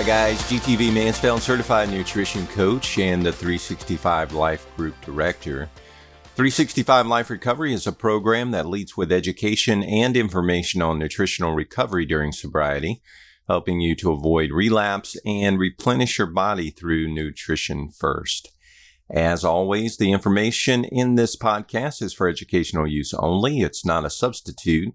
Hi, guys. GTV Mansfield, certified nutrition coach and the 365 Life Group Director. 365 Life Recovery is a program that leads with education and information on nutritional recovery during sobriety, helping you to avoid relapse and replenish your body through nutrition first. As always, the information in this podcast is for educational use only. It's not a substitute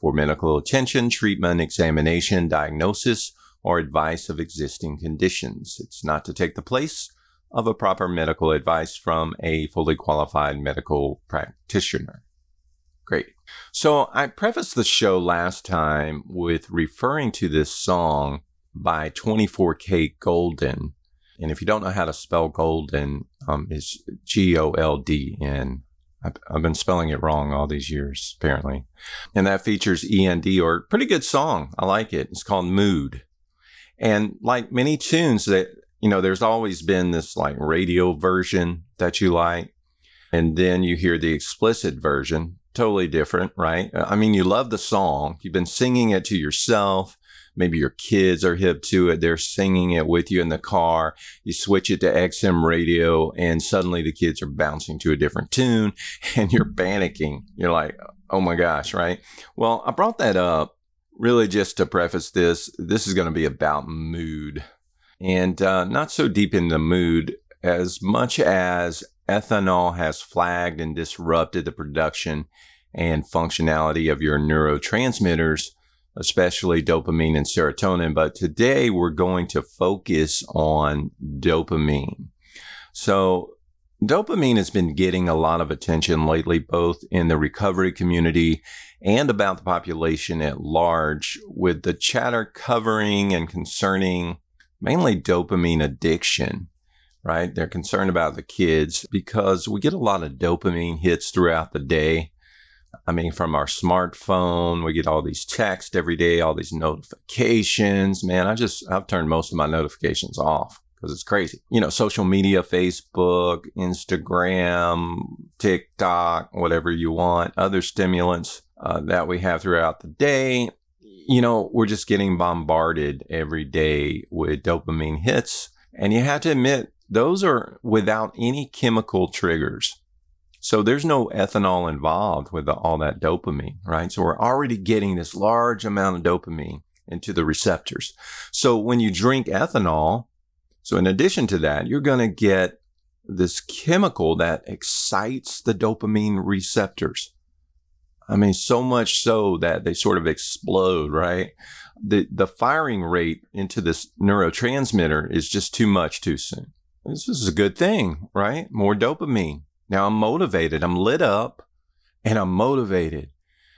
for medical attention, treatment, examination, diagnosis, or advice of existing conditions. It's not to take the place of a proper medical advice from a fully qualified medical practitioner. Great. So I prefaced the show last time with referring to this song by 24kGoldn. And if you don't know how to spell golden, um, it's G O L D N. I've been spelling it wrong all these years, apparently. And that features E N D, or pretty good song. I like it. It's called Mood. And like many tunes that, you know, there's always been this like radio version that you like. And then you hear the explicit version, totally different, right? I mean, you love the song. You've been singing it to yourself. Maybe your kids are hip to it. They're singing it with you in the car. You switch it to XM radio and suddenly the kids are bouncing to a different tune and you're panicking. You're like, oh my gosh, right? Well, I brought that up really just to preface this, this is going to be about mood and uh, not so deep in the mood as much as ethanol has flagged and disrupted the production and functionality of your neurotransmitters, especially dopamine and serotonin. But today we're going to focus on dopamine. So Dopamine has been getting a lot of attention lately, both in the recovery community and about the population at large, with the chatter covering and concerning mainly dopamine addiction, right? They're concerned about the kids because we get a lot of dopamine hits throughout the day. I mean, from our smartphone, we get all these texts every day, all these notifications. Man, I just, I've turned most of my notifications off because it's crazy. You know, social media, Facebook, Instagram, TikTok, whatever you want, other stimulants uh, that we have throughout the day. You know, we're just getting bombarded every day with dopamine hits. And you have to admit, those are without any chemical triggers. So there's no ethanol involved with the, all that dopamine, right? So we're already getting this large amount of dopamine into the receptors. So when you drink ethanol, so in addition to that, you're going to get this chemical that excites the dopamine receptors. I mean, so much so that they sort of explode, right? The, the firing rate into this neurotransmitter is just too much too soon. This is a good thing, right? More dopamine. Now I'm motivated. I'm lit up and I'm motivated.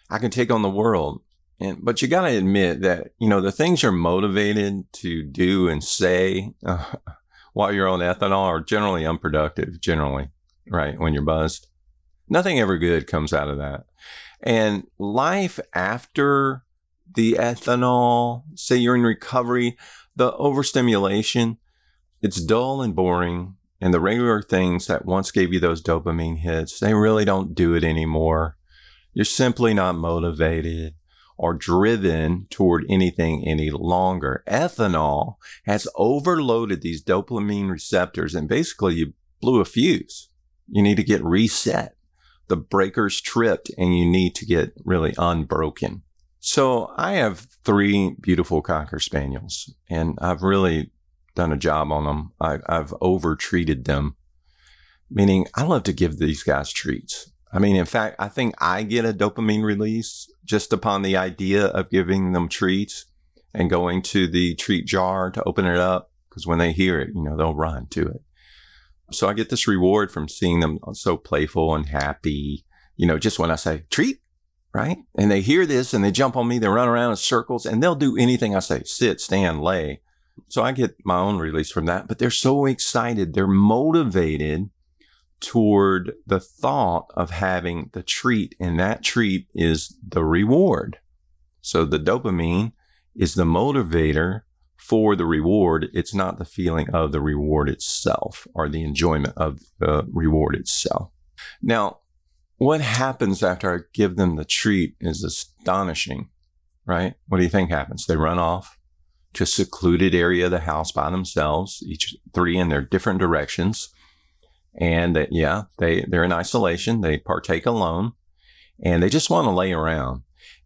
I can take on the world. And, but you got to admit that, you know, the things you're motivated to do and say uh, while you're on ethanol are generally unproductive, generally, right? When you're buzzed. Nothing ever good comes out of that. And life after the ethanol, say you're in recovery, the overstimulation, it's dull and boring. And the regular things that once gave you those dopamine hits, they really don't do it anymore. You're simply not motivated or driven toward anything any longer. Ethanol has overloaded these dopamine receptors and basically you blew a fuse. You need to get reset. The breaker's tripped and you need to get really unbroken. So I have three beautiful Cocker Spaniels and I've really done a job on them. I, have over treated them, meaning I love to give these guys treats. I mean, in fact, I think I get a dopamine release just upon the idea of giving them treats and going to the treat jar to open it up. Because when they hear it, you know, they'll run to it. So I get this reward from seeing them so playful and happy, you know, just when I say treat, right? And they hear this and they jump on me, they run around in circles and they'll do anything I say, sit, stand, lay. So I get my own release from that, but they're so excited. They're motivated toward the thought of having the treat, and that treat is the reward. So the dopamine is the motivator for the reward. It's not the feeling of the reward itself or the enjoyment of the reward itself. Now, what happens after I give them the treat is astonishing, right? What do you think happens? They run off. just secluded area of the house by themselves, each three in their different directions. And uh, yeah, they, they're in isolation. They partake alone and they just want to lay around.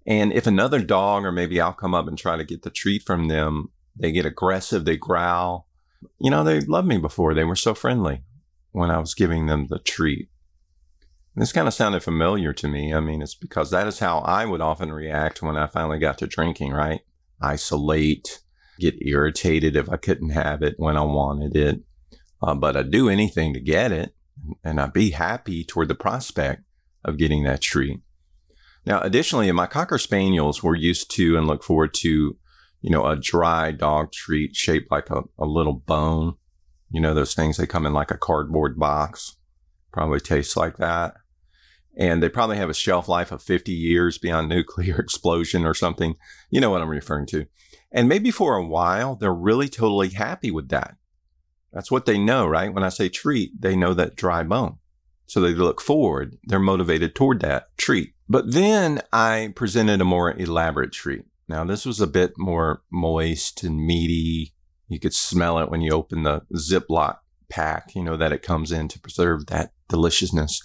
And if another dog, or maybe I'll come up and try to get the treat from them, they get aggressive, they growl. You know, they loved me before. They were so friendly when I was giving them the treat. This kind of sounded familiar to me. I mean, it's because that is how I would often react when I finally got to drinking, right? Isolate, get irritated if I couldn't have it when I wanted it. Uh, but I'd do anything to get it, and I'd be happy toward the prospect of getting that treat. Now, additionally, my Cocker Spaniels were used to and look forward to, you know, a dry dog treat shaped like a, a little bone. You know, those things, they come in like a cardboard box. Probably tastes like that. And they probably have a shelf life of 50 years beyond nuclear explosion or something. You know what I'm referring to. And maybe for a while, they're really totally happy with that. That's what they know, right? When I say treat, they know that dry bone. So they look forward. They're motivated toward that treat. But then I presented a more elaborate treat. Now, this was a bit more moist and meaty. You could smell it when you open the Ziploc pack, you know, that it comes in to preserve that deliciousness.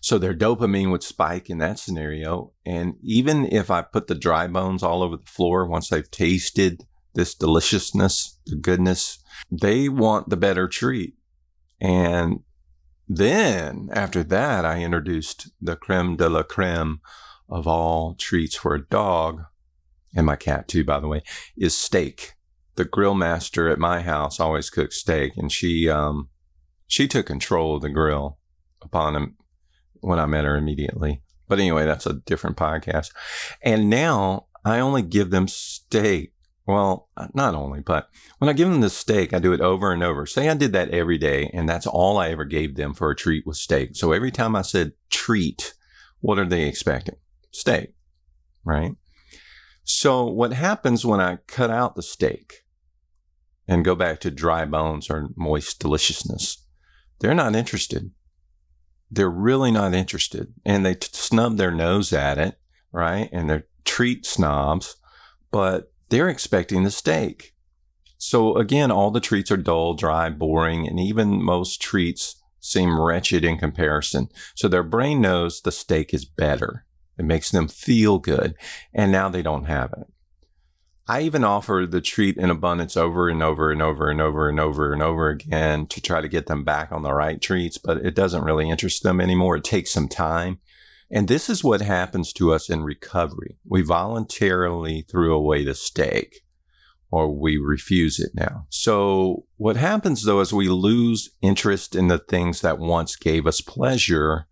So their dopamine would spike in that scenario. And even if I put the dry bones all over the floor, once they've tasted this deliciousness, the goodness, they want the better treat. And then after that, I introduced the creme de la creme of all treats for a dog, and my cat too, by the way, is steak. The grill master at my house always cooks steak, and she um, she took control of the grill upon him when I met her immediately. But anyway, that's a different podcast. And now I only give them steak well, not only, but when I give them the steak, I do it over and over. Say I did that every day, and that's all I ever gave them for a treat was steak. So every time I said treat, what are they expecting? Steak, right? So what happens when I cut out the steak and go back to dry bones or moist deliciousness? They're not interested. They're really not interested. And they t- snub their nose at it, right? And they're treat snobs, but they're expecting the steak. So again, all the treats are dull, dry, boring, and even most treats seem wretched in comparison. So their brain knows the steak is better. It makes them feel good. And now they don't have it. I even offer the treat in abundance over and over and over and over and over and over again to try to get them back on the right treats, but it doesn't really interest them anymore. It takes some time. And this is what happens to us in recovery. We voluntarily threw away the steak or we refuse it now. So what happens though is we lose interest in the things that once gave us pleasure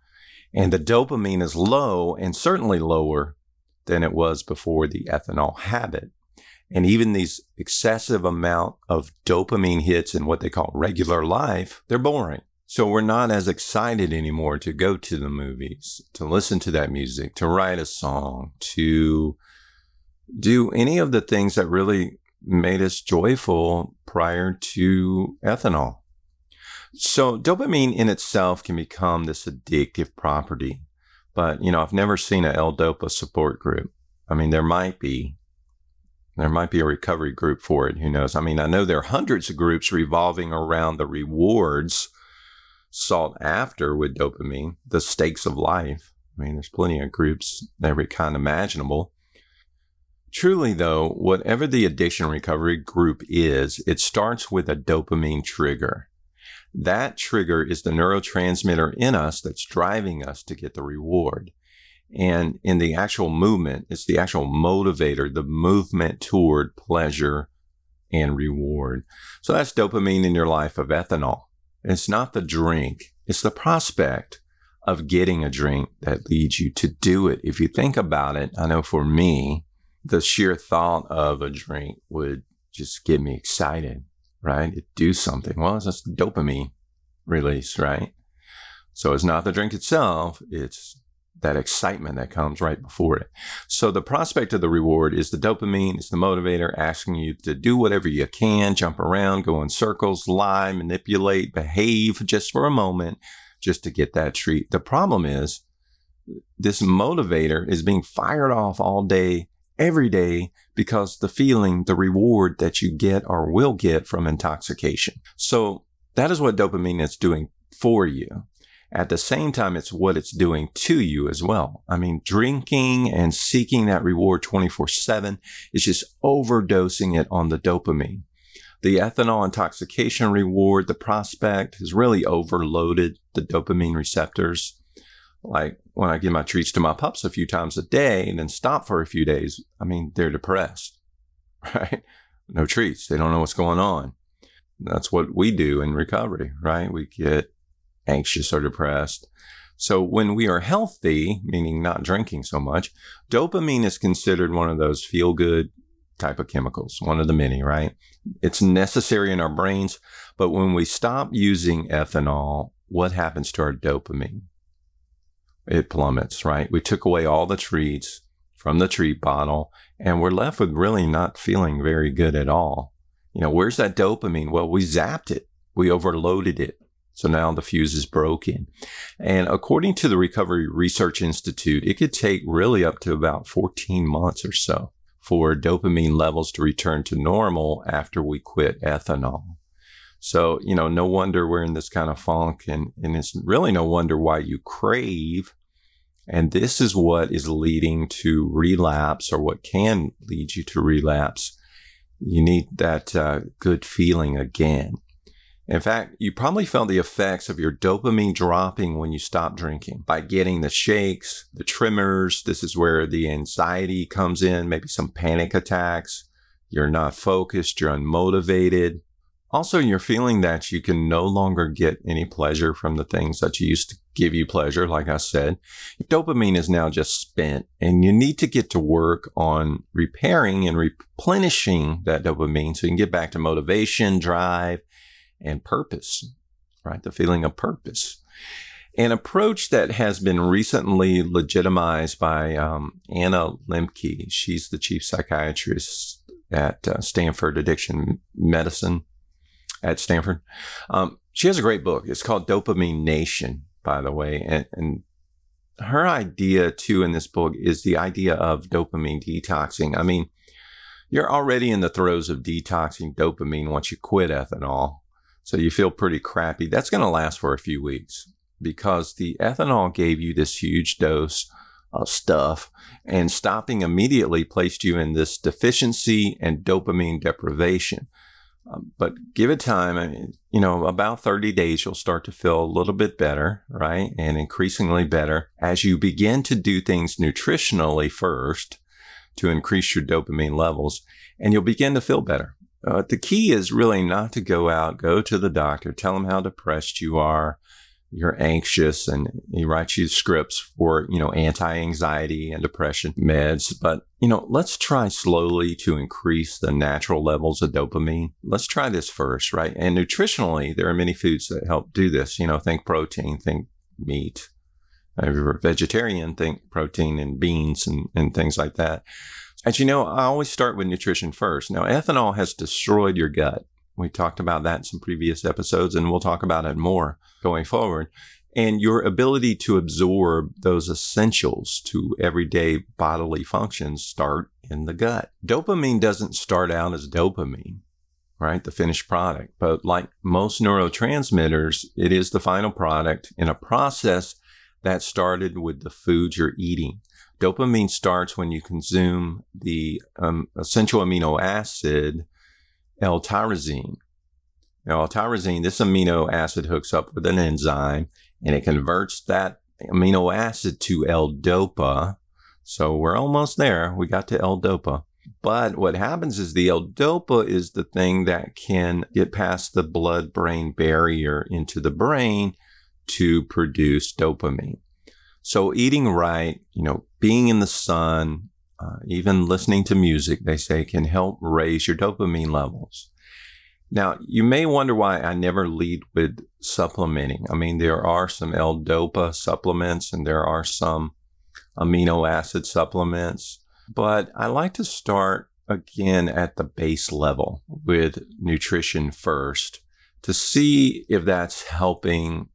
and the dopamine is low and certainly lower than it was before the ethanol habit. And even these excessive amount of dopamine hits in what they call regular life, they're boring. So we're not as excited anymore to go to the movies, to listen to that music, to write a song, to do any of the things that really made us joyful prior to ethanol. So dopamine in itself can become this addictive property. But, you know, I've never seen a L-Dopa support group. I mean, there might be, there might be a recovery group for it. Who knows? I mean, I know there are hundreds of groups revolving around the rewards sought after with dopamine, the stakes of life. I mean, there's plenty of groups, every kind imaginable. Truly, though, whatever the addiction recovery group is, it starts with a dopamine trigger. That trigger is the neurotransmitter in us that's driving us to get the reward. And in the actual movement, it's the actual motivator, the movement toward pleasure and reward. So that's dopamine in your life of ethanol. It's not the drink, it's the prospect of getting a drink that leads you to do it. If you think about it, I know for me, the sheer thought of a drink would just get me excited, right? It do something. Well, it's just dopamine release, right? So it's not the drink itself, it's that excitement that comes right before it. So the prospect of the reward is the dopamine, it's the motivator asking you to do whatever you can, jump around, go in circles, lie, manipulate, behave just for a moment, just to get that treat. The problem is this motivator is being fired off all day every day because the feeling, the reward that you get or will get from intoxication. So that is what dopamine is doing for you. At the same time, it's what it's doing to you as well. I mean, drinking and seeking that reward 24 seven is just overdosing it on the dopamine. The ethanol intoxication reward, the prospect has really overloaded the dopamine receptors. Like when I give my treats to my pups a few times a day and then stop for a few days, I mean, they're depressed, right? No treats. They don't know what's going on. That's what we do in recovery, right? We get anxious or depressed. So when we are healthy, meaning not drinking so much, dopamine is considered one of those feel good type of chemicals, one of the many, right? It's necessary in our brains. But when we stop using ethanol, what happens to our dopamine? It plummets, right? We took away all the treats from the treat bottle and we're left with really not feeling very good at all. You know, where's that dopamine? Well, we zapped it. We overloaded it. So now the fuse is broken. And according to the Recovery Research Institute, it could take really up to about 14 months or so for dopamine levels to return to normal after we quit ethanol. So, you know, no wonder we're in this kind of funk and, and it's really no wonder why you crave. And this is what is leading to relapse or what can lead you to relapse you need that uh, good feeling again. In fact, you probably felt the effects of your dopamine dropping when you stopped drinking by getting the shakes, the tremors. This is where the anxiety comes in, maybe some panic attacks. You're not focused, you're unmotivated. Also, you're feeling that you can no longer get any pleasure from the things that you used to give you pleasure. Like I said, dopamine is now just spent and you need to get to work on repairing and replenishing that dopamine so you can get back to motivation, drive, and purpose, right? The feeling of purpose. An approach that has been recently legitimized by um, Anna Lembke. She's the chief psychiatrist at uh, Stanford Addiction Medicine at Stanford. Um, she has a great book. It's called Dopamine Nation, by the way. And, and her idea, too, in this book is the idea of dopamine detoxing. I mean, you're already in the throes of detoxing dopamine once you quit ethanol. So you feel pretty crappy. That's going to last for a few weeks because the ethanol gave you this huge dose of stuff and stopping immediately placed you in this deficiency and dopamine deprivation. Um, but give it time. I mean, you know, about 30 days, you'll start to feel a little bit better, right? And increasingly better as you begin to do things nutritionally first to increase your dopamine levels and you'll begin to feel better. Uh, the key is really not to go out, go to the doctor, tell them how depressed you are, you're anxious and he writes you scripts for, you know, anti-anxiety and depression meds. But, you know, let's try slowly to increase the natural levels of dopamine. Let's try this first, right? And nutritionally, there are many foods that help do this. You know, think protein, think meat. If you're a vegetarian, think protein and beans and, and things like that. As you know, I always start with nutrition first. Now, ethanol has destroyed your gut. We talked about that in some previous episodes, and we'll talk about it more going forward. And your ability to absorb those essentials to everyday bodily functions start in the gut. Dopamine doesn't start out as dopamine, right? The finished product. But like most neurotransmitters, it is the final product in a process that started with the foods you're eating. Dopamine starts when you consume the um, essential amino acid L-tyrosine. Now, L-tyrosine, this amino acid hooks up with an enzyme and it converts that amino acid to L-dopa. So we're almost there. We got to L-dopa. But what happens is the L-dopa is the thing that can get past the blood-brain barrier into the brain to produce dopamine. So eating right, you know, being in the sun, uh, even listening to music, they say can help raise your dopamine levels. Now, you may wonder why I never lead with supplementing. I mean, there are some L-Dopa supplements and there are some amino acid supplements, but I like to start again at the base level with nutrition first to see if that's helping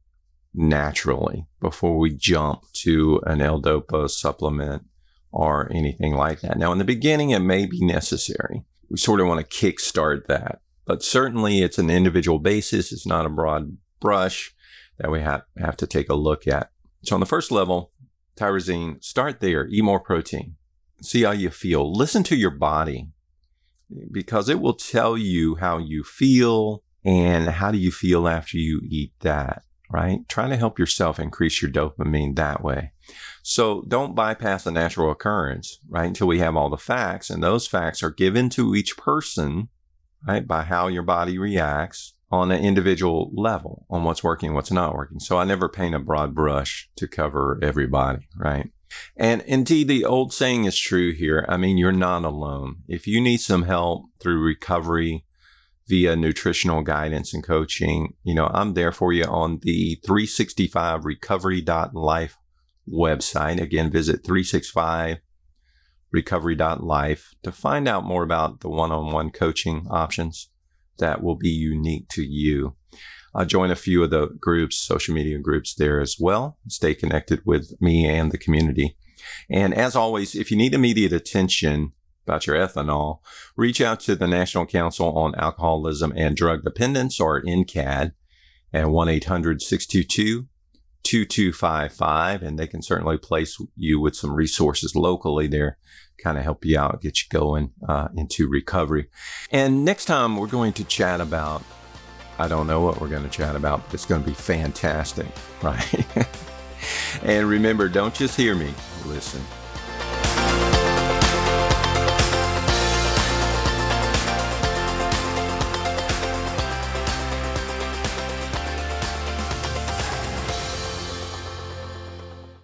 naturally before we jump to an L-Dopa supplement or anything like that. Now, in the beginning, it may be necessary. We sort of want to kickstart that, but certainly it's an individual basis. It's not a broad brush that we have, have to take a look at. So, on the first level, tyrosine, start there, eat more protein, see how you feel, listen to your body because it will tell you how you feel and how do you feel after you eat that right? Trying to help yourself increase your dopamine that way. So don't bypass the natural occurrence, right? Until we have all the facts. And those facts are given to each person, right? By how your body reacts on an individual level on what's working, what's not working. So I never paint a broad brush to cover everybody, right? And indeed, the old saying is true here. I mean, you're not alone. If you need some help through recovery, via nutritional guidance and coaching, you know, I'm there for you on the 365 recovery.life website. Again, visit 365 recovery.life to find out more about the one on one coaching options that will be unique to you. Uh, join a few of the groups, social media groups there as well. Stay connected with me and the community. And as always, if you need immediate attention, about your ethanol, reach out to the National Council on Alcoholism and Drug Dependence or NCAD at 1-800-622-2255 and they can certainly place you with some resources locally there kind of help you out get you going uh, into recovery. And next time we're going to chat about i don't know what we're going to chat about but it's going to be fantastic right? And remember don't just hear me listen